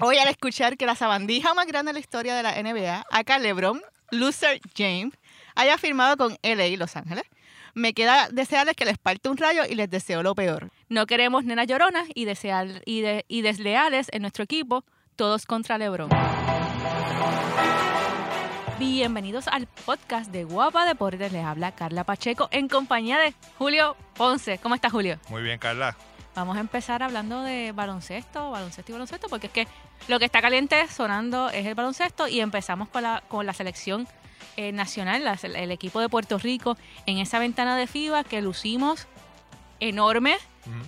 Hoy al escuchar que la sabandija más grande de la historia de la NBA, acá LeBron, loser James, haya firmado con LA Los Ángeles, me queda desearles que les parte un rayo y les deseo lo peor. No queremos nenas lloronas y, desear, y, de- y desleales en nuestro equipo, todos contra LeBron. Bienvenidos al podcast de Guapa Deportes. Les habla Carla Pacheco en compañía de Julio Ponce. ¿Cómo está Julio? Muy bien, Carla. Vamos a empezar hablando de baloncesto, baloncesto y baloncesto, porque es que lo que está caliente sonando es el baloncesto y empezamos con la, con la selección eh, nacional, la- el equipo de Puerto Rico, en esa ventana de FIBA que lucimos enorme,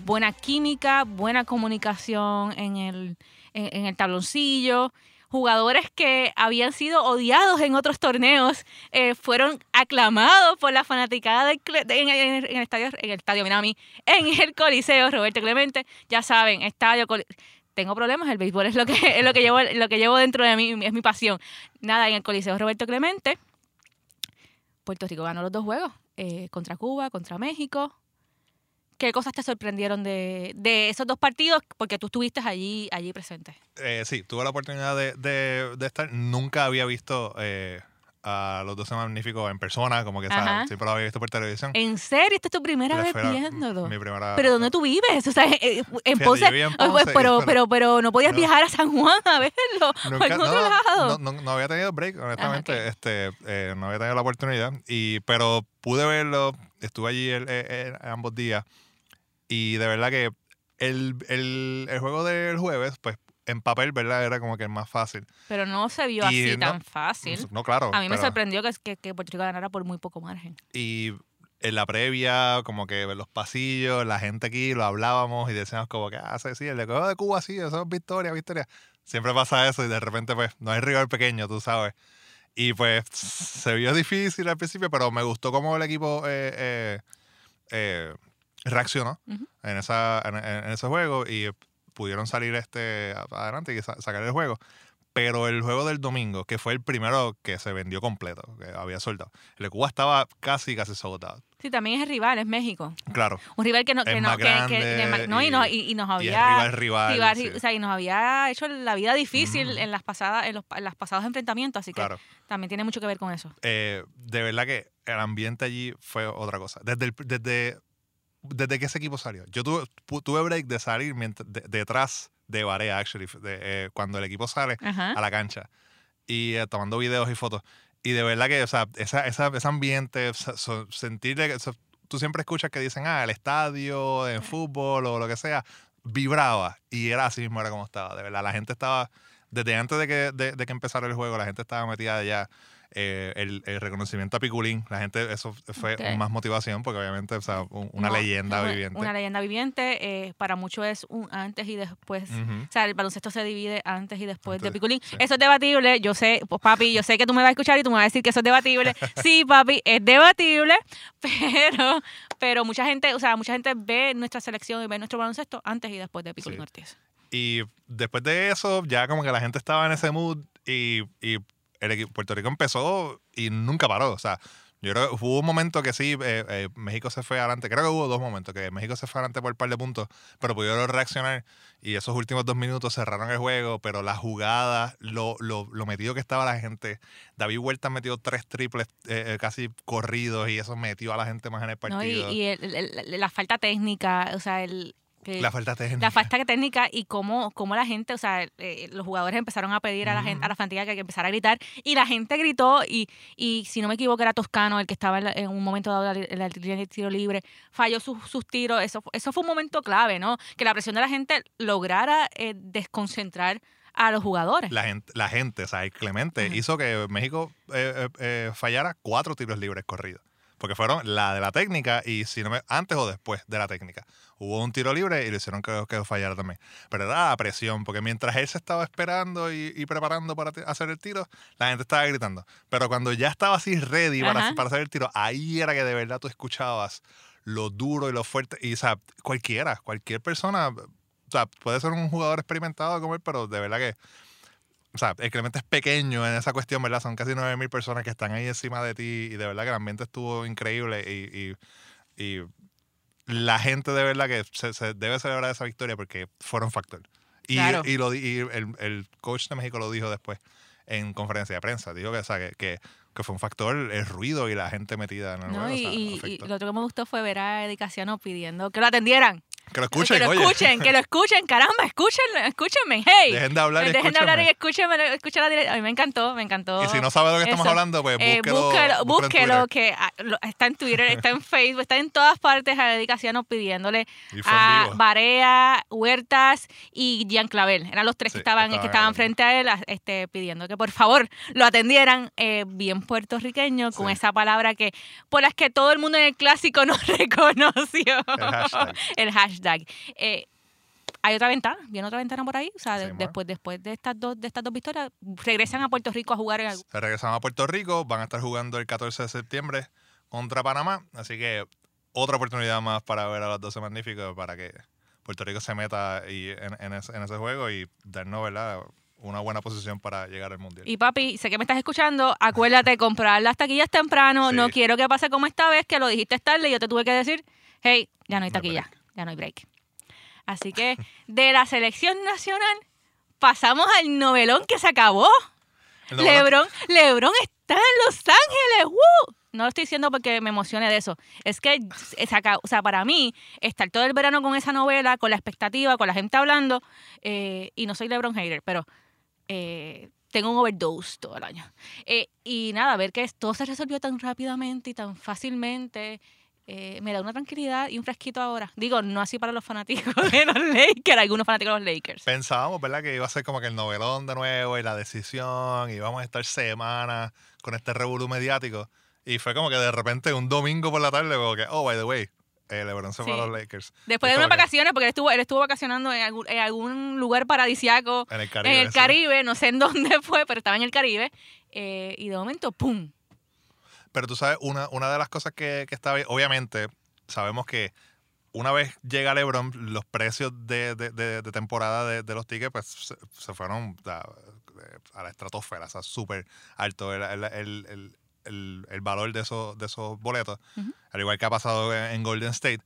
buena química, buena comunicación en el, en, en el tabloncillo. Jugadores que habían sido odiados en otros torneos eh, fueron aclamados por la fanaticada del en, el estadio, en el estadio Minami, en el Coliseo Roberto Clemente. Ya saben, estadio tengo problemas, el béisbol es lo que es lo que llevo lo que llevo dentro de mí, es mi pasión. Nada, en el Coliseo Roberto Clemente, Puerto Rico ganó los dos juegos, eh, contra Cuba, contra México. ¿Qué cosas te sorprendieron de, de esos dos partidos? Porque tú estuviste allí, allí presente. Eh, sí, tuve la oportunidad de, de- de estar. Nunca había visto eh, a los 12 magníficos en persona, como que. ¿sabes? siempre lo había visto por televisión. ¿En serio? ¿Esta es tu primera vez viéndolo? Mi primera. ¿Pero dónde tú vives? O sea, eh, en Fíjate, Ponce, en eh, pues, pero, pero- pero, pero no podías No. viajar a San Juan a verlo. Nunca, no, otro lado. no, no- había tenido break, honestamente. ok. este, eh, no había tenido la oportunidad. Y, pero pude verlo. Estuve allí el- eh, eh, ambos días. Y de verdad que el, el, el juego del jueves, pues en papel, ¿verdad? Era como que el más fácil. Pero no se vio Y así no- tan fácil. No, claro. A mí me pero- sorprendió que, que, Puerto Rico ganara por muy poco margen. Y en la previa, como que en los pasillos, la gente aquí lo hablábamos y decíamos como que, ah, sí, el de juego de Cuba, sí, eso es victoria, victoria. Siempre pasa eso y de repente, pues, no hay rival pequeño, tú sabes. Y pues se vio difícil al principio, pero me gustó cómo el equipo eh, eh, eh, reaccionó Ujú. en, esa, en, en ese juego y pudieron salir este adelante y sa- sacar el juego. Pero el juego del domingo, que fue el primero que se vendió completo, que había soldado. El de Cuba estaba casi, casi soldado. Sí, también es el rival, es México. Claro. Un rival que no, que no, que, que- no, y, y- nos, y, y nos había rival, rival. rival, sí. o sea, y nos había hecho la vida difícil Ujú. en las pasadas, en los, en las pasados enfrentamientos, así que Claro. también tiene mucho que ver con eso. Eh, de verdad que el ambiente allí fue otra cosa. Desde, el- desde, desde que ese equipo salió. Yo tuve, tuve break de salir mientras, de- detrás de Barea, actually, de, eh, cuando el equipo sale Ajá. a la cancha y eh, tomando videos y fotos. Y de verdad que, o sea, esa, esa- ese ambiente, o sea, sentirle, o sea, tú siempre escuchas que dicen, ah, el estadio, en fútbol o lo que sea, vibraba. Y era así mismo, era como estaba, de verdad. La gente estaba, desde antes de que, de, de que empezara el juego, la gente estaba metida allá. Eh, el, el reconocimiento a Piculín, la gente, eso fue más motivación, porque obviamente, o sea, un- una No, leyenda viviente. Una leyenda viviente, eh, para muchos es un antes y después. O sea, el baloncesto se divide antes y después de Piculín. sí. Eso es debatible. Yo sé, pues papi, yo sé que tú me vas a escuchar y tú me vas a decir que eso es debatible. Sí, papi, es debatible, pero, pero mucha gente, o sea, mucha gente ve nuestra selección y ve nuestro baloncesto antes y después de Piculín Sí. Ortiz. Y después de eso, ya como que la gente estaba en ese mood y, y el equipo, Puerto Rico empezó y nunca paró. O sea, yo creo que hubo un momento que sí, eh, eh, México se fue adelante. Creo que hubo dos momentos que México se fue adelante por un par de puntos, pero pudieron reaccionar y esos últimos dos minutos cerraron el juego, pero las jugadas, lo, lo, lo metido que estaba la gente. David Huerta metió tres triples eh, eh, casi corridos y eso metió a la gente más en el ¿no? partido. Y, y el- el- la falta técnica, o sea, el... que- la falta técnica. la falta técnica y cómo, cómo la gente, o sea, eh, los jugadores empezaron a pedir a la gente, a la Ujú. fanaticada que, que empezara a gritar y la gente gritó y, y si no me equivoco era Toscano el que estaba en, la- en un momento dado en la línea de tiro libre, falló sus, sus tiros, eso, eso fue un momento clave, ¿no? Que la presión de la gente lograra eh, desconcentrar a los jugadores. la gente, la gente, o sea, el Clemente hizo que México eh, eh, eh, fallara cuatro tiros libres corridos. Porque fueron la de la técnica y si no me, antes o después de la técnica. Hubo un tiro libre y le hicieron que, que fallara también. Pero era la presión, porque mientras él se estaba esperando y, y preparando para hacer el tiro, la gente estaba gritando. Pero cuando ya estaba así ready para, para hacer el tiro, ahí era que de verdad tú escuchabas lo duro y lo fuerte. Y, o sea, cualquiera, cualquier persona, o sea, puede ser un jugador experimentado como él, pero de verdad que o sea, el Clemente es pequeño en esa cuestión, ¿verdad? Son casi 9.000 personas que están ahí encima de ti y de verdad que el ambiente estuvo increíble y, y- y la gente de verdad que se, se debe celebrar esa victoria porque fueron factor. Y, Claro. y, lo, y el, el coach de México lo dijo después en conferencia de prensa. Dijo que, o sea, que, que, que fue un factor el ruido y la gente metida en el ¿no? juego. o Y, sea, y- y lo otro que me gustó fue ver a Eddie Casiano pidiendo que lo atendieran. Que lo escuchen, que lo oye. escuchen, que lo escuchen, caramba, escúchenlo, escúchenme, hey. Dejen de hablar y Dejen de hablar y escúchenme. escúchenme, escuchen la dire- A mí me encantó, me encantó. Y si no sabe de lo que estamos eso. hablando, pues Eh, búsquelo, búsquelo, búsquelo que ah, lo- está en Twitter, está en Facebook, está en todas partes a Eddie Casiano pidiéndole Y fue en a vivo. Barea, Huertas y Gian Clavel. Eran los tres Sí, que estaban, que estaban frente a él a- este, pidiendo que por favor lo atendieran eh, bien puertorriqueño con Sí. esa palabra que por las que todo el mundo en el clásico no reconoció. El hashtag. El hashtag. Eh, hay otra ventana, viene otra ventana por ahí, o sea, de- después, después de estas dos, de estas dos victorias, regresan a Puerto Rico a jugar en algún- Se regresan a Puerto Rico, van a estar jugando el 14 de septiembre contra Panamá. Así que otra oportunidad más para ver a los 12 magníficos, para que Puerto Rico se meta y en, en ese, en ese juego y darnos ¿verdad? una buena posición para llegar al Mundial. Y papi, sé que me estás escuchando, acuérdate comprar las taquillas temprano, Sí. no quiero que pase como esta vez que lo dijiste tarde y yo te tuve que decir, hey, ya no hay No hay taquilla, ya no hay break. Así que de la selección nacional pasamos al novelón que se acabó. Lebron, Lebron está en Los Ángeles. ¡Woo! No lo estoy diciendo porque me emocione de eso. Es que, se acabó- o sea, para mí, estar todo el verano con esa novela, con la expectativa, con la gente hablando, eh, y no soy Lebron hater, pero eh, tengo un overdose todo el año. Eh, y nada, ver que todo se resolvió tan rápidamente y tan fácilmente. Eh, me da una tranquilidad y un fresquito ahora. Digo, no así para los fanáticos de los Lakers, algunos fanáticos de los Lakers. Pensábamos, ¿verdad? Que iba a ser como que el novelón de nuevo y la decisión y vamos a estar semanas con este revolú mediático. Y fue como que de repente un domingo por la tarde, como que, oh, by the way, eh, LeBron se fue Sí. a los Lakers. Después Es de unas vacaciones, porque él estuvo, él estuvo vacacionando en algún, en algún lugar paradisiaco En el Caribe. en el sí. Caribe, no sé en dónde fue, pero estaba en el Caribe. eh, y de momento, ¡pum! Pero tú sabes, una, una de las cosas que, que está bien, obviamente, sabemos que una vez llega LeBron, los precios de, de- de- de temporada de, de los tickets pues, se, se fueron a, a la estratosfera, o sea, súper alto el, el- el- el- valor de esos, de esos boletos, al igual que ha pasado en, en Golden State.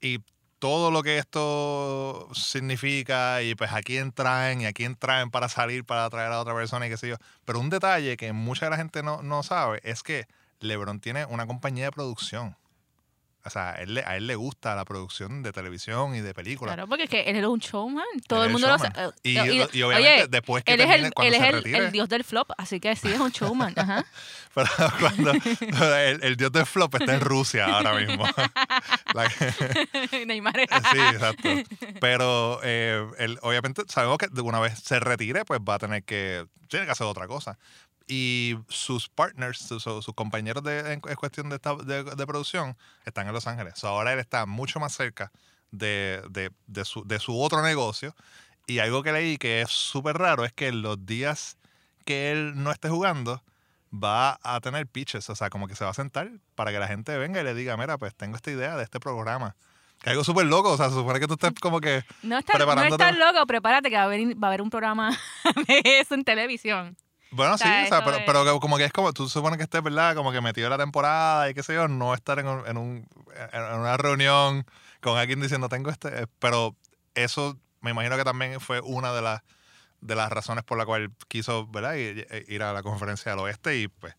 Y todo lo que esto significa y pues a quién traen y a quién traen para salir para traer a otra persona y qué sé yo. Pero un detalle que mucha de la gente no, no sabe es que LeBron tiene una compañía de producción. O sea, él le- a él le gusta la producción de televisión y de películas. Claro, porque es que él es un showman. Todo Él el mundo lo sabe. Y, Eh, y obviamente oye, después que él es el, cuando él se retire, el dios del flop, así que sí es un showman. Ajá. pero cuando el, el dios del flop está en Rusia ahora mismo. Neymar. Sí, exacto. Pero eh, él, obviamente sabemos que de una vez se retire, pues va a tener que, tiene que hacer otra cosa. Y sus partners, sus, sus compañeros de, en, cuestión de, esta- de, de producción, están en Los Ángeles. So, ahora él está mucho más cerca de, de, su, de su otro negocio. Y algo que leí que es súper raro es que los días que él no esté jugando, va a tener pitches, o sea, como que se va a sentar para que la gente venga y le diga, mira, pues tengo esta idea de este programa. Que algo súper loco, o sea, se supone que tú estés como que... No estás no estás loco, prepárate que va a haber, va a haber un programa de eso en televisión. Bueno, O sí, sea, o sea, pero, es- pero como que es como, tú supones que estés, ¿verdad? Como que metido la temporada y qué sé yo, no estar en, un, en, un- en una reunión con alguien diciendo, tengo este... eh, Pero eso me imagino que también fue una de las de las razones por la cual quiso, ¿verdad? Ir, ir a la conferencia del oeste y pues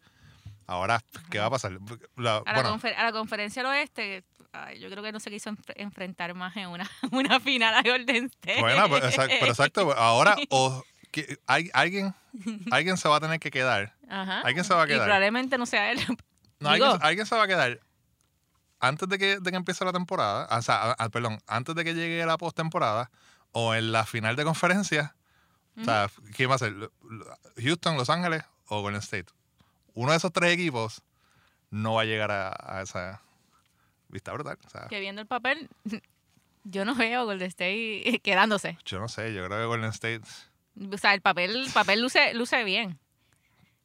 ahora, ¿qué va a pasar? La- A, la, bueno, confer- a la conferencia del oeste, ay, yo creo que no se quiso enfre- enfrentar más en una, una final a Golden State. Bueno, pues, exacto, pero exacto, ahora o, que hay, alguien, alguien se va a tener que quedar. Ajá. alguien se va a Y quedar. probablemente no sea él. No, alguien, alguien se va a quedar antes de que, de que empiece la temporada, o sea, a- a- perdón, antes de que llegue la postemporada o en la final de conferencia. O sea, ¿quién va a ser? ¿Houston, Los Ángeles o Golden State? Uno de esos tres equipos no va a llegar a, a esa vista brutal. O sea, que viendo el papel, yo no veo Golden State quedándose. yo no sé, yo creo que Golden State O sea, el papel, el papel luce, luce bien.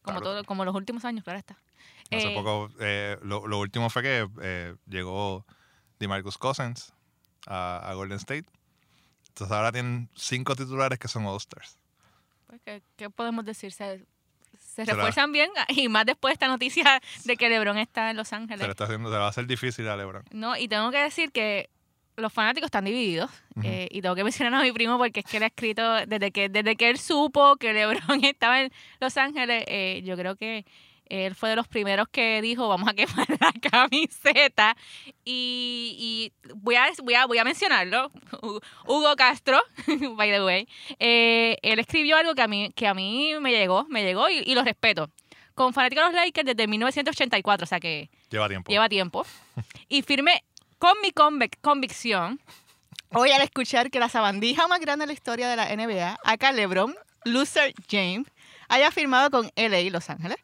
Como, Claro. todo, como los últimos años, claro está. Hace Eh, poco, eh, lo, lo último fue que eh, llegó DeMarcus Cousins a, a Golden State. Entonces ahora tienen cinco titulares que son All-Stars. Pues, ¿qué, qué podemos decir? Se, se refuerzan bien y más después de esta noticia de que LeBron está en Los Se le Ángeles. está haciendo, se le va a hacer difícil a LeBron. No, y tengo que decir que los fanáticos están divididos. Eh, y tengo que mencionar a mi primo porque es que él ha escrito, desde que, desde que él supo que LeBron estaba en Los Ángeles, eh, yo creo que él fue de los primeros que dijo, vamos a quemar la camiseta. Y, y voy, a, voy, a, voy a mencionarlo. Hu- Hugo Castro, by the way. eh, él escribió algo que a mí, que a mí me llegó, me llegó y, y lo respeto. Con fanático de los Lakers desde 1984, o sea que Lleva tiempo. lleva tiempo. Y firme con mi convic- convicción, hoy al escuchar que la sabandija más grande de la historia de la NBA, acá LeBron, loser James, haya firmado con LA Los Ángeles,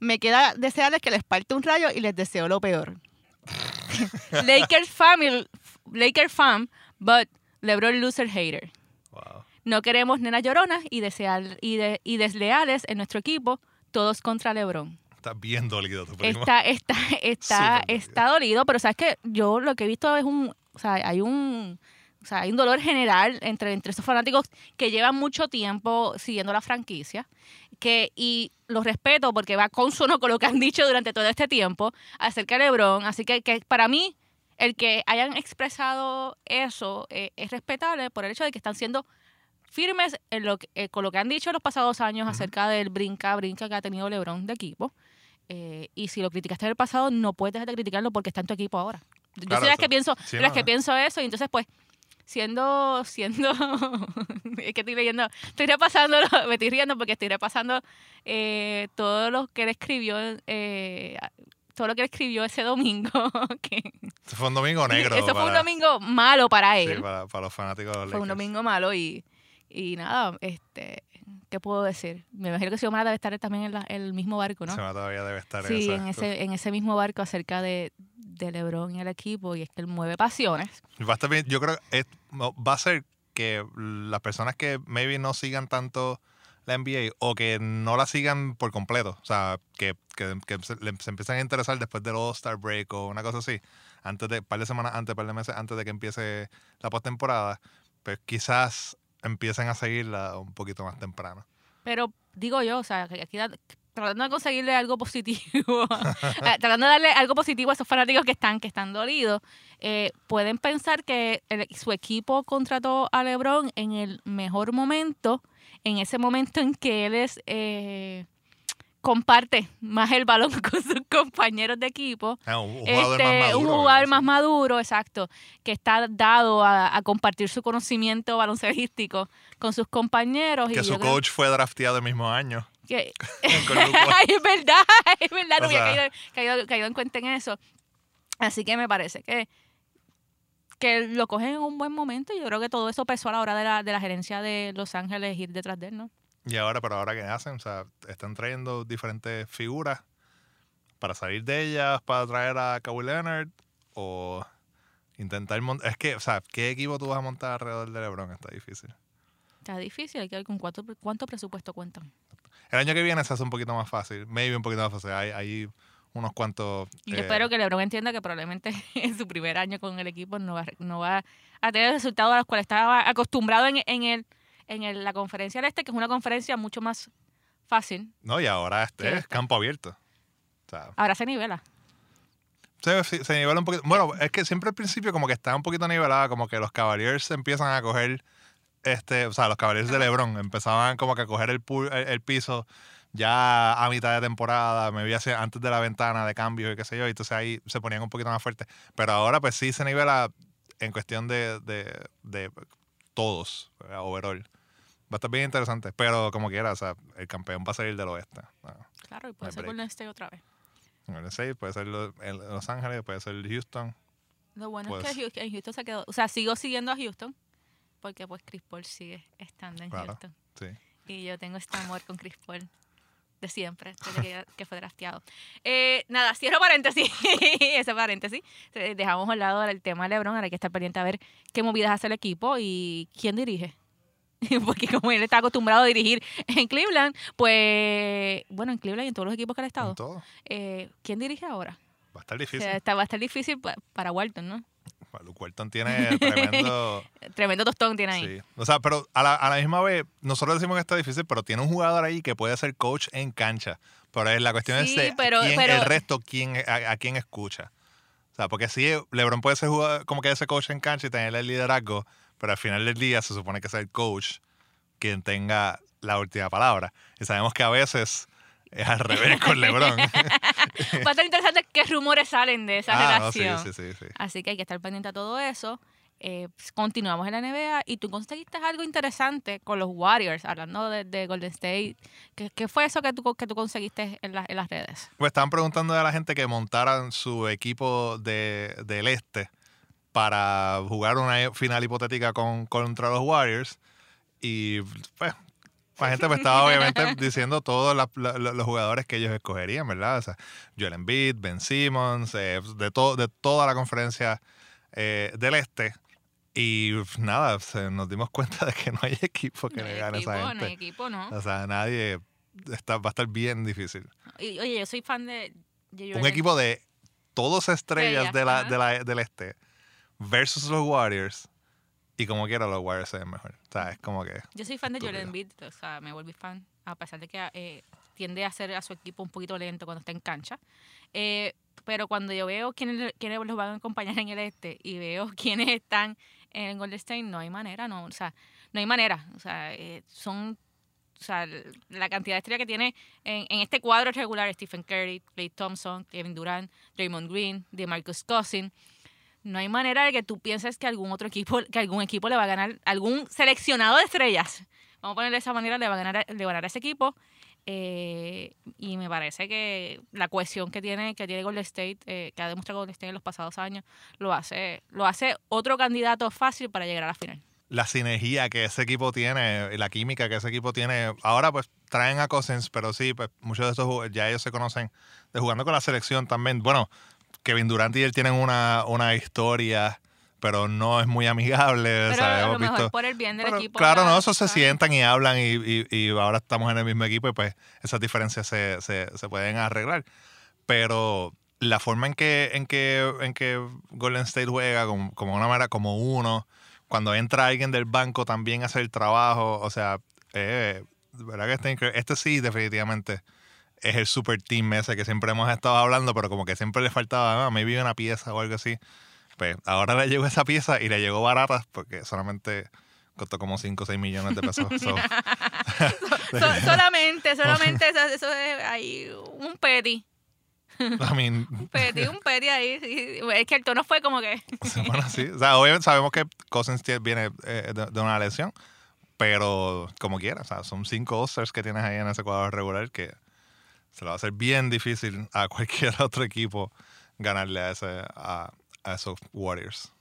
me queda desearles que les parte un rayo y les deseo lo peor. Lakers family, Lakers fan, but LeBron loser hater. Wow. No queremos nenas lloronas y, desear, y, de- y desleales en nuestro equipo, todos contra LeBron. Está bien dolido tu primo. Está, está, está, está dolido, pero sabes que yo lo que he visto es un, o sea, hay un, o sea, hay un dolor general entre, entre esos fanáticos que llevan mucho tiempo siguiendo la franquicia, que, y los respeto porque va consono con lo que han dicho durante todo este tiempo acerca de LeBron, así que, que para mí el que hayan expresado eso eh, es respetable por el hecho de que están siendo firmes en lo que- eh, con lo que han dicho en los pasados años acerca del brinca, brinca que ha tenido LeBron de equipo. Eh, y si lo criticaste en el pasado, no puedes dejar de criticarlo porque está en tu equipo ahora. Yo Claro, soy las eso- que pienso, sí, las que no. pienso eso, y entonces pues, siendo, siendo, es que estoy leyendo, estoy repasando, me estoy riendo porque estoy repasando eh, todo lo que él escribió, eh, todo lo que él escribió ese domingo, que Ese fue un domingo negro. eso fue un domingo malo para sí, él. para, para los fanáticos de los fue un domingo malo y, y nada, este, ¿qué puedo decir? Me imagino que Xiomara debe estar también en la- en el mismo barco, ¿no? Xiomara todavía debe estar Sí, en ese, en ese mismo barco acerca de, de LeBron y el equipo, y es que él mueve pasiones. Va a estar bien. Yo creo que es- va a ser que las personas que maybe no sigan tanto la NBA o que no la sigan por completo, o sea, que, que, que se, se empiezan a interesar después del All-Star Break o una cosa así, antes de, par de semanas antes, par de meses antes de que empiece la postemporada, pues quizás empiecen a seguirla un poquito más temprano. Pero digo yo, o sea, aquí tratando de conseguirle algo positivo, eh, tratando de darle algo positivo a esos fanáticos que están, que están dolidos, eh, pueden pensar que su equipo contrató a LeBron en el mejor momento, en ese momento en que él es eh, comparte más el balón con sus compañeros de equipo. Ah, un, jugador Este, más maduro. un jugador más maduro, exacto, que está dado a, a compartir su conocimiento baloncelístico con sus compañeros. y Que su yo creo coach fue drafteado el mismo año. que- es verdad, es verdad, no había caído, caído- caído en cuenta en eso. Así que me parece que, que lo cogen en un buen momento y yo creo que todo eso pesó a la hora de la, de la gerencia de Los Ángeles ir detrás de él, ¿no? Y ahora, pero ahora qué hacen, o sea, están trayendo diferentes figuras para salir de ellas, para traer a Kawhi Leonard o intentar montar. Es que, o sea, ¿qué equipo tú vas a montar alrededor de LeBron? Está difícil. Está difícil, hay que ver con cuánto, cuánto presupuesto cuentan. El año que viene se hace un poquito más fácil, maybe un poquito más fácil. Hay, hay unos cuantos. Y yo eh, espero que LeBron entienda que probablemente en su primer año con el equipo no va, no va a tener resultados a los cuales estaba acostumbrado en, en, el, en el- la conferencia del Este, que es una conferencia mucho más fácil. No, y ahora este es campo abierto. O sea, Ahora se nivela. se, se- nivela un poquito. Bueno, es que siempre al principio como que está un poquito nivelada, como que los Cavaliers empiezan a coger, este, o sea, los Cavaliers de LeBron empezaban como que a coger el, el, el piso ya a mitad de temporada, me vi así antes de la ventana de cambio y qué sé yo, y entonces ahí se ponían un poquito más fuertes. Pero ahora pues sí se nivela en cuestión de, de, de todos, overall. Va a estar bien interesante, pero como quiera, o sea, el campeón va a salir del oeste. Ah. Claro, y puede ser. Golden State otra vez. Golden State, puede ser Los Ángeles, puede ser Houston. Lo bueno Pues- es que Houston, en Houston se quedó. O sea, sigo siguiendo a Houston porque pues Chris Paul sigue estando en Claro. Houston. Sí. Y yo tengo este amor con Chris Paul de siempre, desde que, que fue drafteado. Eh, nada, cierro paréntesis. Ese paréntesis. Eh, Dejamos al lado el tema de LeBron. Ahora hay que estar pendiente a ver qué movidas hace el equipo y quién dirige. Porque como él está acostumbrado a dirigir en Cleveland, pues, bueno, en Cleveland y en todos los equipos que ha En estado, todo. eh, ¿quién dirige ahora? Va a estar O difícil. sea, está- va a estar difícil pa- para Walton, ¿no? Luke Walton tiene tremendo. Tremendo tostón tiene ahí. sí. O sea, pero a la, a la misma vez, nosotros decimos que está difícil, pero tiene un jugador ahí que puede ser coach en cancha. Pero es- la cuestión Sí, es pero- quién- pero- el resto, quién, a, a quién escucha. O sea, porque sí, LeBron puede ser jugador, como que ese coach en cancha y tener el liderazgo, pero al final del día se supone que es el coach quien tenga la última palabra. Y sabemos que a veces es al revés con LeBron. Va a ser interesante qué rumores salen de esa Ah, no, sí, relación. sí, sí, sí. Así que hay que estar pendiente a todo eso. Eh, pues, continuamos en la NBA y tú conseguiste algo interesante con los Warriors, hablando de, de Golden State. ¿Qué, qué fue eso que tú, que tú conseguiste en, la- en las redes? Pues estaban preguntando a la gente que montaran su equipo de, del este para jugar una final hipotética con, contra los Warriors. Y pues la gente pues, estaba obviamente diciendo todos la- la- la- los jugadores que ellos escogerían, ¿verdad? O sea, Joel Embiid, Ben Simmons, eh, de, to- de toda la conferencia eh, del este. Y nada, se- nos dimos cuenta de que no hay equipo que No le gane a equipo, esa no hay gente. equipo, ¿no? O sea, nadie está, va a estar bien difícil. Y, oye, yo soy fan de... de un equipo de todos estrellas de la, de la- del este versus los Warriors y como quiera los Warriors se ven mejor. O sea, es como que Yo soy fan de. Jordan Embiid, o sea, me volví fan, a pesar de que eh, tiende a hacer a su equipo un poquito lento cuando está en cancha. Eh, pero cuando yo veo quiénes, quiénes los van a acompañar en el este y veo quiénes están en Golden State, no hay manera, no, o sea, no hay manera. O sea, eh, son, o sea, la cantidad de estrellas que tiene en, en este cuadro regular, Stephen Curry, Clay Thompson, Kevin Durant, Draymond Green, DeMarcus Cousins, no hay manera de que tú pienses que algún otro equipo, que algún equipo le va a ganar, algún seleccionado de estrellas, vamos a ponerle de esa manera, le va a ganar, le va a ganar ese equipo. Eh, y me parece que la cohesión que tiene, que tiene Golden State, eh, que ha demostrado Golden State en los pasados años, lo hace, lo hace otro candidato fácil para llegar a la final. la sinergia que ese equipo tiene, la química que ese equipo tiene. Ahora pues traen a Cousins, pero sí, pues muchos de estos ya ellos se conocen de jugando con la selección también. Bueno, Kevin Durant y él tienen una, una historia, pero no es muy amigable. Pero ¿sabes? a lo Hemos mejor visto- por el bien del Pero, equipo. Claro, no, eso se sientan y hablan y, y- y ahora estamos en el mismo equipo y pues esas diferencias se, se- se pueden arreglar. Pero la forma en que, en que, en que Golden State juega como, como una manera como uno, cuando entra alguien del banco también a hacer el trabajo, o sea, eh, verdad que está increíble. Este sí definitivamente es el super team ese que siempre hemos estado hablando, pero como que siempre le faltaba, ah, maybe una pieza o algo así. Pues ahora le llegó esa pieza y le llegó barata porque solamente costó como 5 o 6 millones de pesos. So, So- solamente, solamente eso, eso es ahí un petty. I mean, Un petty, un petty ahí. Es que el tono fue como que. bueno, sí. O sea, obviamente sabemos que Cousins viene eh, de, de una lesión, pero como quiera, o sea, son cinco Oscars que tienes ahí en ese cuadro regular que se le va a hacer bien difícil a cualquier otro equipo ganarle a, ese, a, a esos Warriors.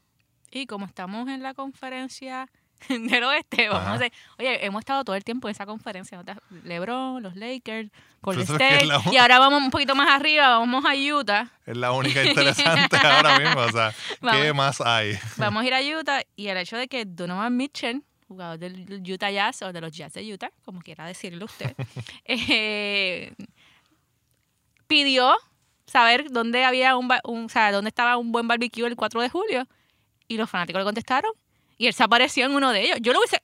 Y como estamos en la conferencia del oeste, vamos Ajá. a hacer. Oye, hemos estado todo el tiempo en esa conferencia. ¿no te- LeBron, los Lakers, Golden State. la- Y ahora vamos un poquito más arriba, vamos a Utah. Es la única interesante ahora mismo. O sea, ¿qué Vamos. más hay? Vamos a ir a Utah. Y el hecho de que Donovan Mitchell, jugador del Utah Jazz o de los Jazz de Utah, como quiera decirlo usted, eh, pidió saber dónde había un, un- o sea, dónde estaba un buen barbecue el 4 de julio. Y los fanáticos le contestaron. Y él se apareció en uno de ellos. Yo lo hubiese.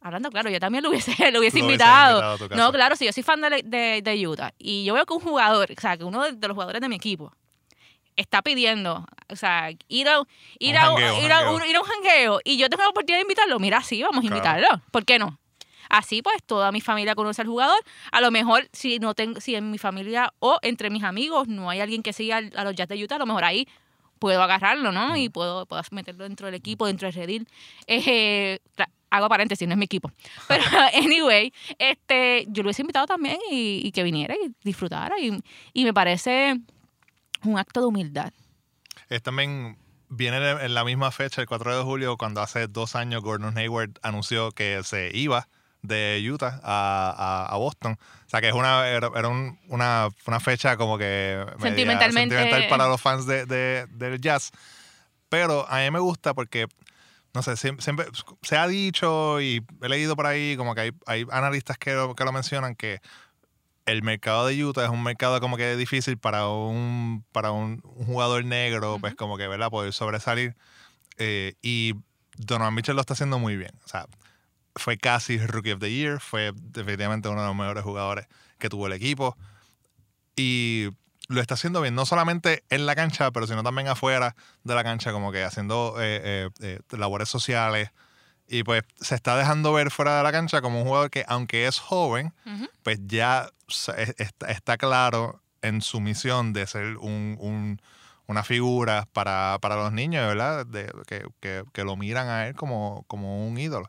Hablando claro, yo también lo hubiese, lo hubiese Lo invitado. No, claro, si yo soy fan de, de, de Utah y yo veo que un jugador, o sea, que uno de, de los jugadores de mi equipo está pidiendo, o sea, ir a, ir Un a, jangueo, ir a, un, ir a un jangueo y yo tengo la oportunidad de invitarlo, mira, sí, vamos a Claro. invitarlo. ¿Por qué no? Así pues, toda mi familia conoce al jugador. A lo mejor, si no tengo, si en mi familia o entre mis amigos no hay alguien que siga a los Jazz de Utah, a lo mejor ahí puedo agarrarlo, ¿no? Y puedo, puedo meterlo dentro del equipo, dentro del redil. Eh, hago paréntesis, no es mi equipo. Pero, anyway, este, yo lo hubiese invitado también y, y que viniera y disfrutara. Y, y me parece un acto de humildad. Es también viene en en la misma fecha, el 4 de julio, cuando hace dos años Gordon Hayward anunció que se iba de Utah a, a- a Boston. O sea, que es una, era, era un- una, una fecha como que media Sentimentalmente- sentimental para los fans de, de- del jazz. Pero a mí me gusta porque, no sé, siempre, se ha dicho y he leído por ahí como que hay, hay analistas que lo, que lo mencionan que el mercado de Utah es un mercado como que difícil para un, para un, un jugador negro, pues como que, ¿verdad? Poder sobresalir. Eh, y Donovan Mitchell lo está haciendo muy bien. O sea, fue casi Rookie of the Year, fue definitivamente uno de los mejores jugadores que tuvo el equipo. Y lo está haciendo bien, no solamente en la cancha, pero sino también afuera de la cancha, como que haciendo eh, eh, eh, labores sociales. Y pues se está dejando ver fuera de la cancha como un jugador que, aunque es joven, pues ya está, está claro en su misión de ser un, un- una figura para, para los niños, ¿verdad? De, que, que- que lo miran a él como, como un ídolo.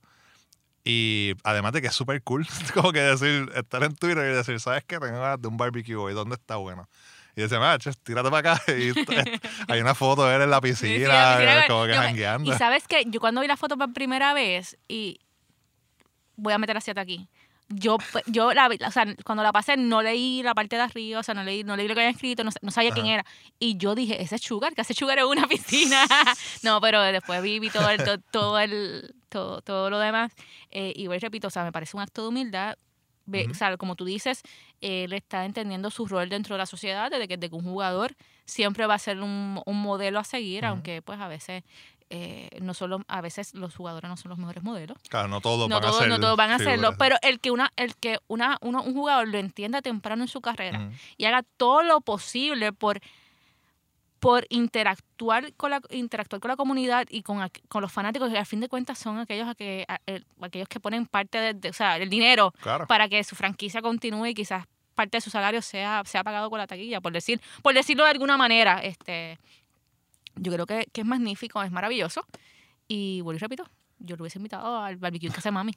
Y además de que es súper cool, como que decir, estar en Twitter y decir, ¿sabes qué? Tengo ganas de un barbecue hoy, ¿dónde está bueno? Y dice, ah, ches, tírate para acá. Y hay una foto de él en la Sí, sí, piscina, la piscina, como que jangueando. Y sabes que yo cuando vi la foto por primera vez y voy a meter la siete aquí. Yo, pues, yo la, o sea, cuando la pasé no leí la parte de arriba, o sea, no leí, no leí lo que había escrito, no, no sabía quién era. Y yo dije, ese es Sugar, que hace Sugar en una piscina. no, pero después vi, vi todo, el, to- todo, el, todo, todo lo demás. Eh, y voy repito, o sea, me parece un acto de humildad. Ve-. O sea, como tú dices, él está entendiendo su rol dentro de la sociedad, desde que, de que un jugador siempre va a ser un, un modelo a seguir, aunque pues a veces eh, no solo a veces los jugadores no son los mejores modelos. Claro, no todos No van a todos, ser no todos van a hacerlo, pero el que una el que una uno, un jugador lo entienda temprano en su carrera y haga todo lo posible por por interactuar con la interactuar con la comunidad y con, con los fanáticos que al fin de cuentas son aquellos a que a- el- aquellos que ponen parte de, de- o sea el dinero Claro. para que su franquicia continúe y quizás parte de su salario sea, sea pagado con la taquilla, por decir, por decirlo de alguna manera. Este, yo creo que, que es magnífico, es maravilloso. Y vuelvo y repito, yo lo hubiese invitado al barbecue que hace mami.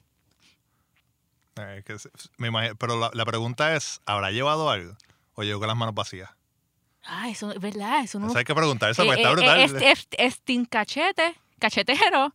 Eh, que se- me imagino- pero la, la pregunta es, ¿habrá llevado algo? ¿O llegó con las manos vacías? Ah, eso es verdad, eso no Eso hay que preguntarse, Eh, porque está eh, brutal. ¿Es, es, es Cachete, cachetero,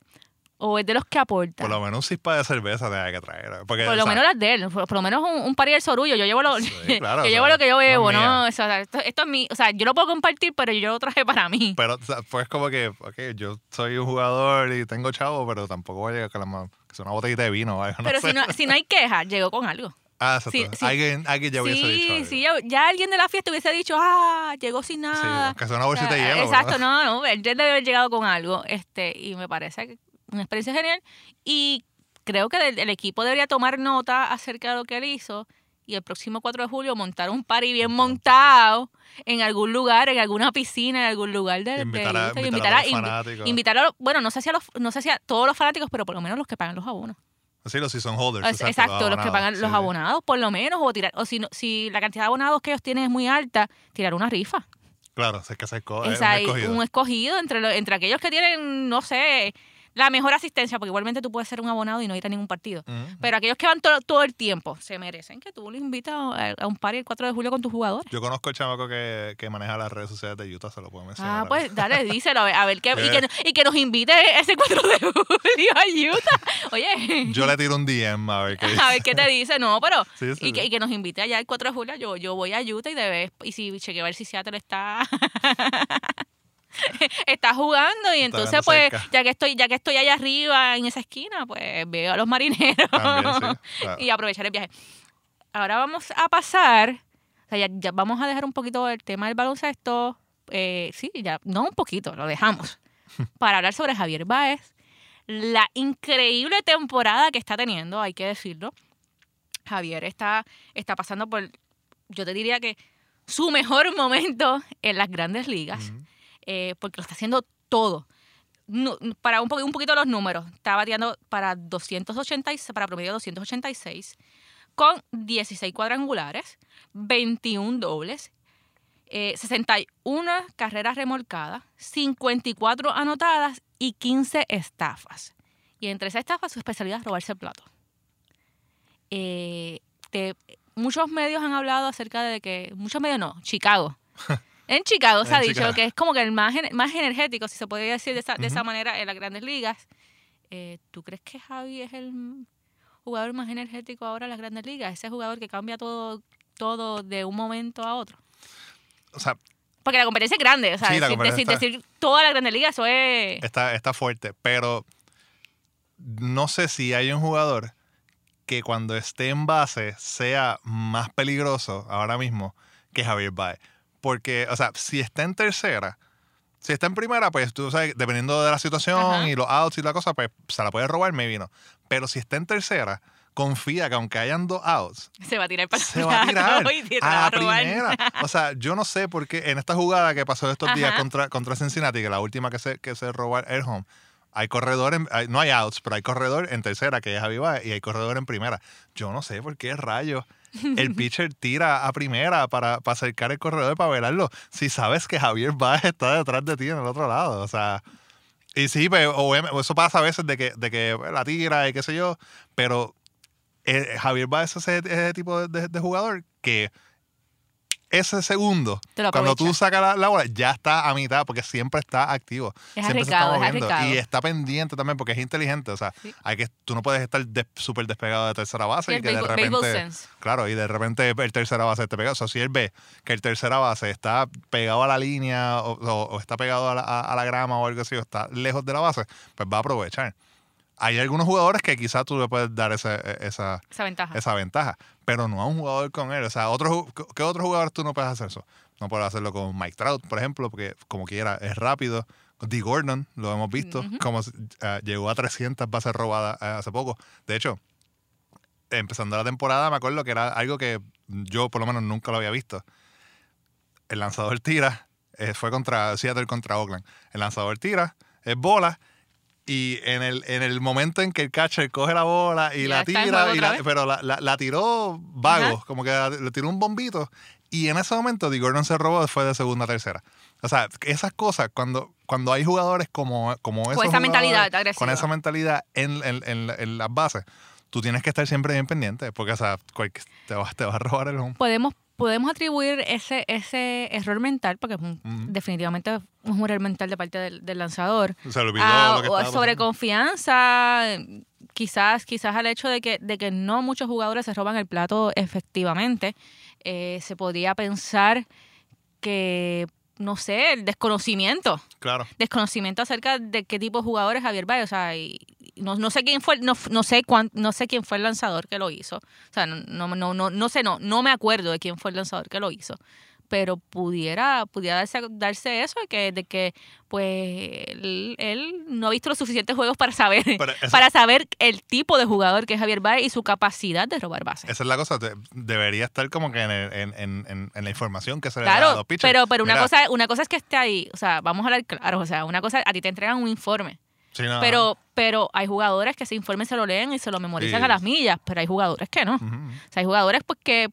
o es de los que aporta? Por lo menos un cispa de cerveza tenía que traer. Porque, Por o lo sea, menos las de él, por, por lo menos un, un pari del sorullo. Yo llevo lo, Sí, claro, yo llevo sea, lo que yo bebo, ¿no? O sea, esto, esto es mi, o sea, yo lo puedo compartir, pero yo lo traje para mí. Pero o sea, pues como que, ok, yo soy un jugador y tengo chavo, pero tampoco voy a llegar con manos. Que sea una botellita de vino o algo, no pero sé. si no, si no hay queja, llegó con algo. Ah, exacto. sí, sí. Alguien, alguien ya hubiese dicho Sí, algo. sí, ya, ya alguien de la fiesta hubiese dicho, ah, llegó sin Sí, nada. que sea una bolsita de hielo. Exacto, ¿verdad? no, no, él debe haber llegado con algo. Este, y me parece que una experiencia genial. Y creo que el, el equipo debería tomar nota acerca de lo que él hizo. Y el próximo 4 de julio montar un party bien montado en algún lugar, en alguna piscina, en algún lugar de, de Invitar a, y invitar a los invitar a bueno, no sé si a los, no sé si a todos los fanáticos, pero por lo menos los que pagan los abonos. Sí, los season holders. Exacto, los, que pagan sí, los sí. abonados, por lo menos, o tirar, o si no, si la cantidad de abonados que ellos tienen es muy alta, tirar una rifa. Claro, es que se es un escogido entre, lo- entre aquellos que tienen, no sé, la mejor asistencia, porque igualmente tú puedes ser un abonado y no ir a ningún partido. Pero aquellos que van to- todo el tiempo se merecen que tú los invitas a, a un party el 4 de julio con tus jugadores. Yo conozco el chamaco que, que maneja las redes sociales de Utah, se lo puedo mencionar. Ah, pues dale, díselo, a ver, a ver qué, y, Eh. que, y que nos invite ese 4 de julio a Utah. Oye, Yo le tiro un DM a ver qué dice. a ver qué te dice, no, pero Sí, sí, y, que, sí. y que nos invite allá el 4 de julio. Yo, yo voy a Utah y de vez, y si chequeo a ver si Seattle está está jugando y entonces pues cerca. ya que estoy ya que estoy allá arriba en esa esquina pues veo a los marineros También, sí, claro. y aprovechar el viaje ahora vamos a pasar o sea, ya, ya vamos a dejar un poquito el tema del baloncesto eh, sí ya no un poquito lo dejamos para hablar sobre Javier Baez la increíble temporada que está teniendo hay que decirlo Javier está está pasando por yo te diría que su mejor momento en las grandes ligas Ujú. Eh, porque lo está haciendo todo. Para un, po- un poquito los números, está bateando para 286, para promedio 286, con 16 cuadrangulares, 21 dobles, eh, 61 carreras remolcadas, 54 anotadas y 15 estafas. Y entre esas estafas, su especialidad es robarse el plato. Eh, muchos medios han hablado acerca de que, muchos medios no, Chicago. En Chicago se En ha dicho Chicago. que es como que el más, más energético, si se podría decir de esa, de esa manera, en las grandes ligas. Eh, ¿Tú crees que Javi es el jugador más energético ahora en las grandes ligas? Ese jugador que cambia todo, todo de un momento a otro. O sea, Porque la competencia es grande. O sea, Sí, la decir, competencia decir, está- decir toda la grandes ligas, eso es. está, está fuerte, pero no sé si hay un jugador que cuando esté en base sea más peligroso ahora mismo que Javier Baez. Porque, o sea, si está en tercera, si está en primera, pues tú sabes, dependiendo de la situación Ajá. y los outs y la cosa, pues se la puede robar, maybe no. Pero si está en tercera, confía que aunque hayan dos outs, Se va a tirar para se va a tirar y te a va la a robar. primera. O sea, yo no sé por qué en esta jugada que pasó estos días contra, contra Cincinnati, que la última que se, que se robó el home, hay corredor, en- hay- no hay outs, pero hay corredor en tercera, que es Javi Baez, y hay corredor en primera. Yo no sé por qué rayos el pitcher tira a primera para, para acercar el corredor para velarlo. Si sabes que Javier Baez está detrás de ti en el otro lado. O sea, y sí, pues, obviamente, eso pasa a veces de que, de que la tira y qué sé yo, pero eh, Javier Baez es ese, ese tipo de, de- de jugador que ese segundo, cuando tú sacas la, la bola, ya está a mitad porque siempre está activo. Es siempre se está es moviendo. Y está pendiente también porque es inteligente. O sea, Sí. hay que, tú no puedes estar des- súper despegado de tercera base y el que de repente. Claro, y de repente el tercera base te pega. O sea, si él ve que el tercera base está pegado a la línea o, o- o está pegado a la, a- a la grama o algo así, o está lejos de la base, pues va a aprovechar. Hay algunos jugadores que quizás tú le puedes dar ese- e, esa, Esa ventaja. esa ventaja, pero no a un jugador con él. O sea, otro, ¿qué otros jugadores tú no puedes hacer eso? No puedes hacerlo con Mike Trout, por ejemplo, porque como quiera es rápido. D. Gordon, lo hemos visto, como eh, llegó a 300 bases robadas eh, hace poco. De hecho, empezando la temporada, me acuerdo que era algo que yo por lo menos nunca lo había visto. El lanzador tira, eh, fue contra Seattle contra Oakland. El lanzador tira, es bola, y en el, en el momento en que el catcher coge la bola y la tira, y la- pero la, la- la tiró vago, Ajá. como que le tiró un bombito. Y en ese momento, D. Gordon se robó, fue de segunda a tercera. O sea, esas cosas, cuando, cuando hay jugadores como, como esos esa mentalidad agresiva. Con esa mentalidad en, en- en- en las bases, tú tienes que estar siempre bien pendiente, porque o sea, te, va, te va a robar el home. podemos podemos atribuir ese ese error mental porque es un- definitivamente es un error mental de parte del, del lanzador Se le olvidó a- lo que o a estaba sobre pasando. confianza eh, quizás quizás al hecho de que de que no muchos jugadores se roban el plato efectivamente eh, se podría pensar que no sé el desconocimiento Claro. desconocimiento acerca de qué tipo de jugador es Javier Baez. O sea, y no, no sé quién fue, no, no sé cuán- no sé quién fue el lanzador que lo hizo. O sea, no, no, no, no, no sé, no, no me acuerdo de quién fue el lanzador que lo hizo. Pero pudiera, pudiera darse, darse eso de que, de que pues él, él no ha visto los suficientes juegos para saber, para saber el tipo de jugador que es Javier Baez y su capacidad de robar bases. Esa es la cosa, te- debería estar como que en, el- en, en- la información que se le da a los pitchers. pero, pero una cosa, una cosa es que esté ahí, o sea, vamos a hablar claro, o sea, una cosa, a ti te entregan un informe, sí, Pero, pero hay jugadores que ese informe se lo leen y se lo memorizan Sí. a las millas, pero hay jugadores que no. O sea, hay jugadores pues que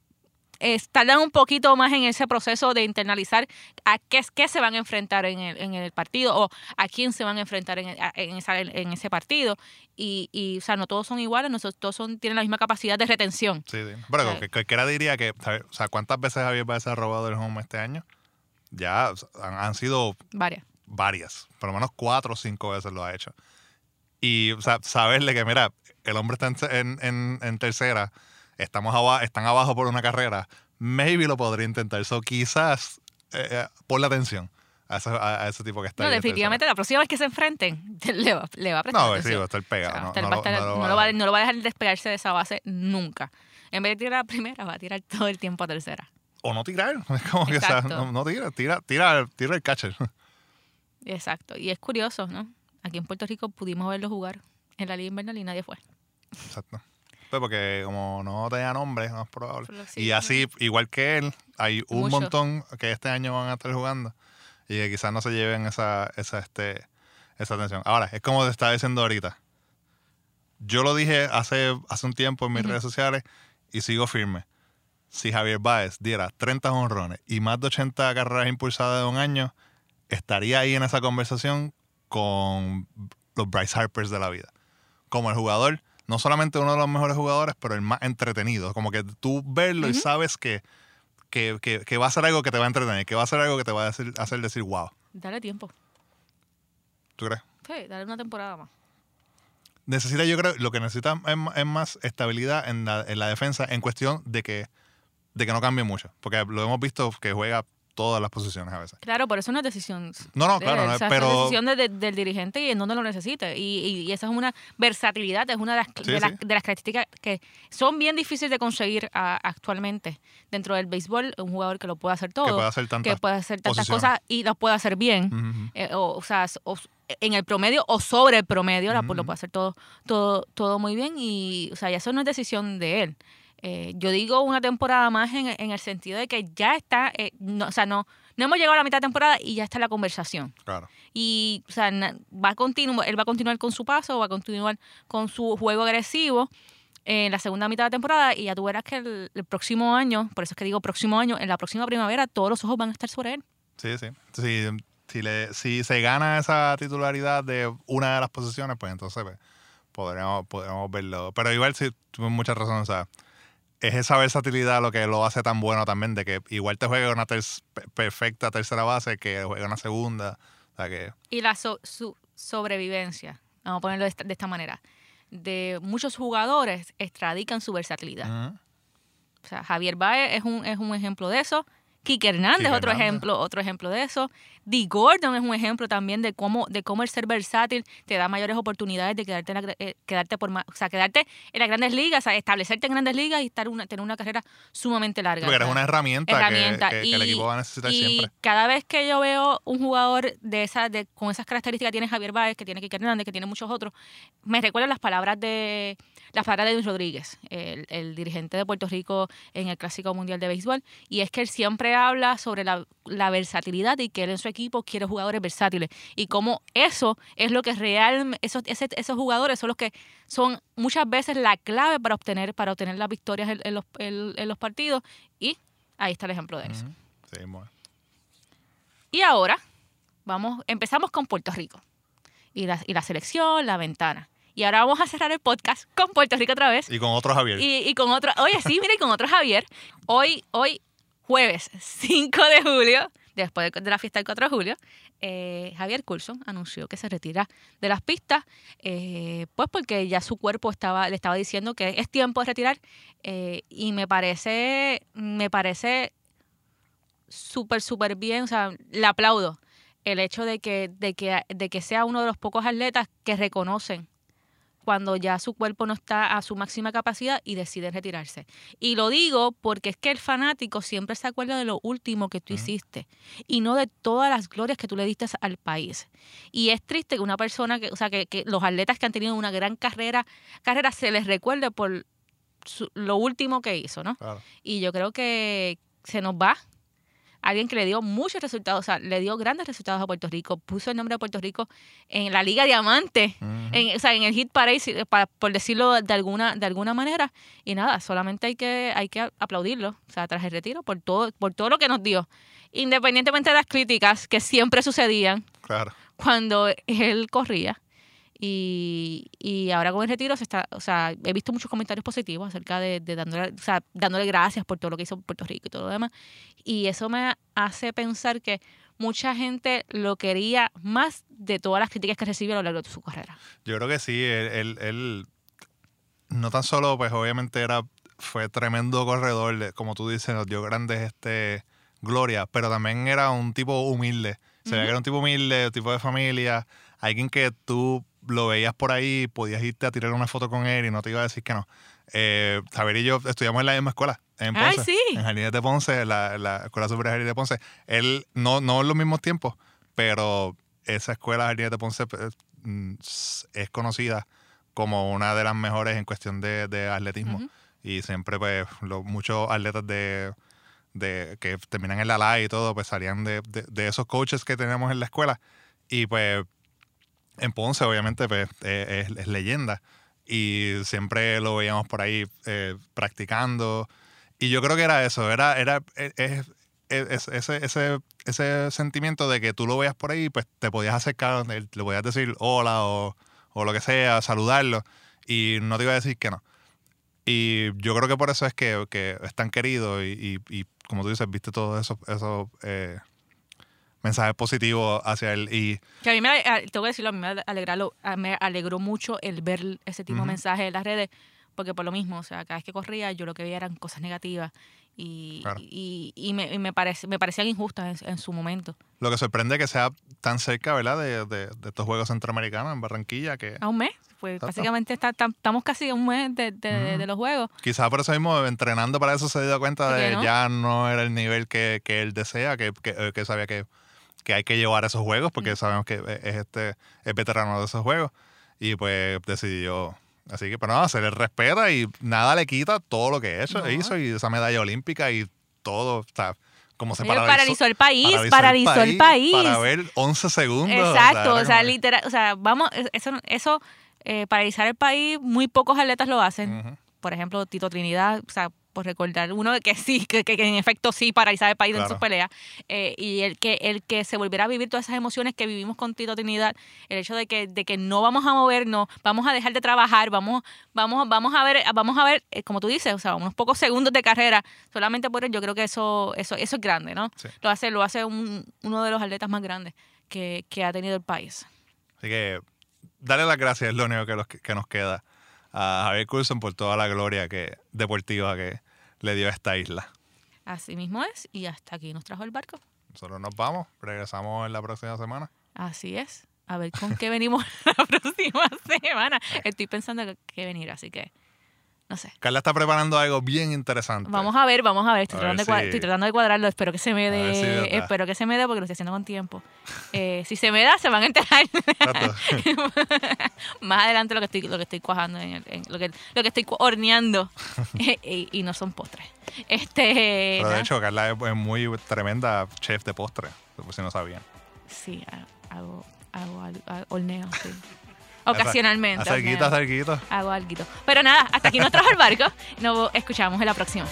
eh, tardan un poquito más en ese proceso de internalizar a qué, es- qué se van a enfrentar en el, en el partido o a quién se van a enfrentar en, en, esa- en ese partido. Y, y, o sea, no todos son iguales, no todos son, tienen la misma capacidad de retención. Sí, sí. Pero que cualquiera diría que, ¿sabes? o sea, ¿cuántas veces Javier Baez ha robado el home este año? Ya han sido Varias. Varias, por lo menos cuatro o cinco veces lo ha hecho. Y o sea, saberle que, mira, el hombre está en, en- en- tercera, estamos aba- están abajo por una carrera, maybe lo podría intentar. So, quizás eh, eh, por la atención a ese, a- a ese tipo que está No, ahí definitivamente la próxima vez que se enfrenten, le va, le va a prestar No, sí, atención. va a estar O pegado. sea, no, no va a lo- estar- no lo no va a dejar. no lo va a dejar despegarse de esa base nunca. En vez de tirar a primera, va a tirar todo el tiempo a tercera. O no tirar. Es como que, o sea, no, no tira, tira, tira, tira el catcher. Exacto. Y es curioso, ¿no? Aquí en Puerto Rico pudimos verlo jugar en la Liga Invernal y nadie fue. Exacto. Pues porque como no tenía nombre, es más probable. Sí, y así, igual que él, hay un Mucho. montón que este año van a estar jugando y que quizás no se lleven esa, esa, este, esa atención. Ahora, es como te estaba diciendo ahorita. Yo lo dije hace, hace un tiempo en mis redes sociales y sigo firme. Si Javier Baez diera 30 honrones y más de 80 carreras impulsadas de un año, estaría ahí en esa conversación con los Bryce Harpers de la vida. Como el jugador, no solamente uno de los mejores jugadores, pero el más entretenido. Como que tú verlo y sabes que, que, que- que va a ser algo que te va a entretener, que va a ser algo que te va a hacer decir, wow. Dale tiempo. ¿Tú crees? Sí, dale una temporada más. Necesita, yo creo, lo que necesita es más estabilidad en la, en la defensa en cuestión de que, de que no cambie mucho. Porque lo hemos visto que juega todas las posiciones a veces. Claro, pero eso no es decisión. No, no, claro, no, o sea, pero- es decisión de- de- del dirigente y en donde lo necesite. Y, y- y esa es una versatilidad, es una de las, Sí, de, las, de las características que son bien difíciles de conseguir actualmente dentro del béisbol. Un jugador que lo puede hacer todo, que puede hacer tantas que puede hacer tantas cosas y lo puede hacer bien. Eh, o, o sea, o- en el promedio o sobre el promedio, la- pues, lo puede hacer todo, todo, todo muy bien y, o sea, ya eso no es decisión de él. Eh, yo digo una temporada más en, en el sentido de que ya está, eh, no, o sea, no, no hemos llegado a la mitad de temporada y ya está la conversación. Claro. Y, o sea, va a continuar, él va a continuar con su paso, va a continuar con su juego agresivo en la segunda mitad de temporada y ya tú verás que el, el próximo año, por eso es que digo próximo año, en la próxima primavera, todos los ojos van a estar sobre él. Sí, sí. Si, si, le, si se gana esa titularidad de una de las posiciones, pues entonces pues, podríamos, podríamos verlo. Pero igual sí, tuve mucha razón. O sea, es esa versatilidad lo que lo hace tan bueno también, de que igual te juega una ter- pe- perfecta tercera base que juega una segunda. O sea que, y la so- su sobrevivencia, vamos a ponerlo de esta, de esta manera, de muchos jugadores extradican su versatilidad. O sea, Javier Baez es un, es un ejemplo de eso. Quique Hernández es otro Hernández. ejemplo, otro ejemplo de eso. Dee Gordon es un ejemplo también de cómo, de cómo el ser versátil te da mayores oportunidades de quedarte, en la eh, quedarte por más, o sea, quedarte en las grandes ligas, o sea, establecerte en grandes ligas y estar una, tener una carrera sumamente larga. Porque eres una herramienta, que- herramienta. Que, que el Y- equipo va a necesitar y siempre. cada vez que yo veo un jugador de esa, de, con esas características que tiene Javier Báez, que tiene Quique Hernández, que tiene muchos otros, me recuerdan las palabras de las palabras de Luis Rodríguez, el, el dirigente de Puerto Rico en el Clásico Mundial de Béisbol, y es que él siempre habla sobre la, la versatilidad y que él en su equipo quiere jugadores versátiles y cómo eso es lo que realmente esos, ese- esos jugadores son los que son muchas veces la clave para obtener para obtener las victorias en, en los, en- en los partidos y ahí está el ejemplo de eso. Ujú. Sí, bueno. Y ahora vamos, empezamos con Puerto Rico y la, y la selección, la ventana. Y ahora vamos a cerrar el podcast con Puerto Rico otra vez. Y con otro Javier. Y, y con otro, oye, sí, mira, y con otro Javier. Hoy, hoy, jueves 5 de julio, después de, la fiesta del 4 de julio, eh, Javier Coulson anunció que se retira de las pistas, eh, pues porque ya su cuerpo estaba, le estaba diciendo que es tiempo de retirar. eh, y me parece, me parece súper, súper bien, o sea, le aplaudo el hecho de que, de que, de que sea uno de los pocos atletas que reconocen cuando ya su cuerpo no está a su máxima capacidad y deciden retirarse. Y lo digo porque es que el fanático siempre se acuerda de lo último que tú hiciste y no de todas las glorias que tú le diste al país. Y es triste que una persona, que, o sea, que, que los atletas que han tenido una gran carrera, carrera se les recuerde por su- lo último que hizo, ¿no? Claro. Y yo creo que se nos va alguien que le dio muchos resultados, o sea, le dio grandes resultados a Puerto Rico, puso el nombre de Puerto Rico en la Liga Diamante, en, o sea, en el hit parade, por decirlo de alguna, de alguna manera. Y nada, solamente hay que, hay que aplaudirlo, o sea, tras el retiro, por todo, por todo lo que nos dio. Independientemente de las críticas que siempre sucedían Claro. cuando él corría. Y, y ahora con el retiro se está, o sea, he visto muchos comentarios positivos acerca de, de dándole, o sea, dándole gracias por todo lo que hizo Puerto Rico y todo lo demás. Y eso me hace pensar que mucha gente lo quería más de todas las críticas que recibió a lo largo de su carrera. Yo creo que sí, él, él- él no tan solo, pues obviamente era, fue tremendo corredor, como tú dices, nos dio grandes este, glorias, pero también era un tipo humilde. Se veía que era un tipo humilde, un tipo de familia, alguien que tú lo veías por ahí, podías irte a tirar una foto con él y no te iba a decir que no. Eh, Javier y yo estudiamos en la misma escuela, en ¡Ay, Ponce, sí! en Jardines de Ponce, la, la Escuela Superior Jardines de Ponce. Él, no, no en los mismos tiempos, pero esa escuela Jardines de Ponce pues, mm, es conocida como una de las mejores en cuestión de, de atletismo. Ujú. Y siempre, pues, muchos atletas de, de que terminan en la LA y todo, pues salían de, de- de esos coaches que teníamos en la escuela. Y pues, en Ponce, obviamente, pues, es, leyenda. Y siempre lo veíamos por ahí eh, practicando. Y yo creo que era eso, era, era eh, es- es- es- ese, ese, ese sentimiento de que tú lo veías por ahí, pues te podías acercar le podías decir hola o, o lo que sea, saludarlo, y no te iba a decir que no. Y yo creo que por eso es que, que es tan querido y, y- y como tú dices, viste todos esos, esos eh, mensajes positivos hacia él. Y Que a mí me, a- tengo que decirlo, a mí me, alegralo- a- me alegró mucho el ver ese tipo Ujú. de mensajes en las redes, porque por lo mismo, o sea, cada vez que corría yo lo que veía eran cosas negativas y, Claro. y, y me, y me, parece, me parecían injustas en, en su momento. Lo que sorprende es que sea tan cerca, ¿verdad? De, de- de estos Juegos Centroamericanos en Barranquilla, que A un mes, pues Exacto. básicamente está- tam- estamos casi a un mes de, de- los juegos. quizás por eso mismo, entrenando para eso, se dio cuenta ¿Por qué de no? ya no era el nivel que, que él desea, que, que, eh, que sabía que, que hay que llevar a esos juegos, porque sabemos que es este es veterano de esos juegos. Y pues decidió. Así que, pero no, se le respeta y nada le quita todo lo que hecho, No. hizo y esa medalla olímpica y todo. O sea, como se paralizó, paralizó el país, paralizó, el país. Para ver 11 segundos. Exacto, o sea, que- literal, o sea, vamos, eso, eso eh, paralizar el país, muy pocos atletas lo hacen. Por ejemplo, Tito Trinidad, o sea, por recordar uno que sí, que, que- en efecto sí paralizaba el país en Claro. sus peleas. eh, y el que, el que se volviera a vivir todas esas emociones que vivimos con Tito Trinidad, el hecho de que, de que no vamos a movernos, vamos a dejar de trabajar, vamos, vamos, vamos a ver, vamos a ver, eh, como tú dices, o sea, unos pocos segundos de carrera, solamente por él, yo creo que eso, eso, eso es grande, ¿no? Sí. Lo hace, lo hace un- uno de los atletas más grandes que, que ha tenido el país. Así que darle las gracias es lo único que, los- que nos queda a Javier Coulson por toda la gloria que, deportiva que le dio a esta isla. Así mismo es, y hasta aquí nos trajo el barco. Nosotros nos vamos, regresamos en la próxima semana. Así es. A ver con qué venimos la próxima semana. Estoy pensando que, que venir, así que no sé. Carla está preparando algo bien interesante. Vamos a ver, vamos a ver. Estoy, A ver tratando, de cua- si- estoy tratando de cuadrarlo. Espero que se me ver dé. si espero que se me dé porque lo estoy haciendo con tiempo. Eh, si se me da, se van a enterar más adelante lo que estoy, lo que estoy cuajando, en el- en lo, que, lo que estoy horneando. Eh, y, y no son postres. Este. Pero de hecho, Carla es muy tremenda chef de postre, por si no sabían. Sí, ha- hago, hago, al- ha- horneo, sí. Ocasionalmente. Acerquita, horneo. acerquita. Hago algo. Pero nada, hasta aquí nos trajo el barco. Nos escuchamos en la próxima.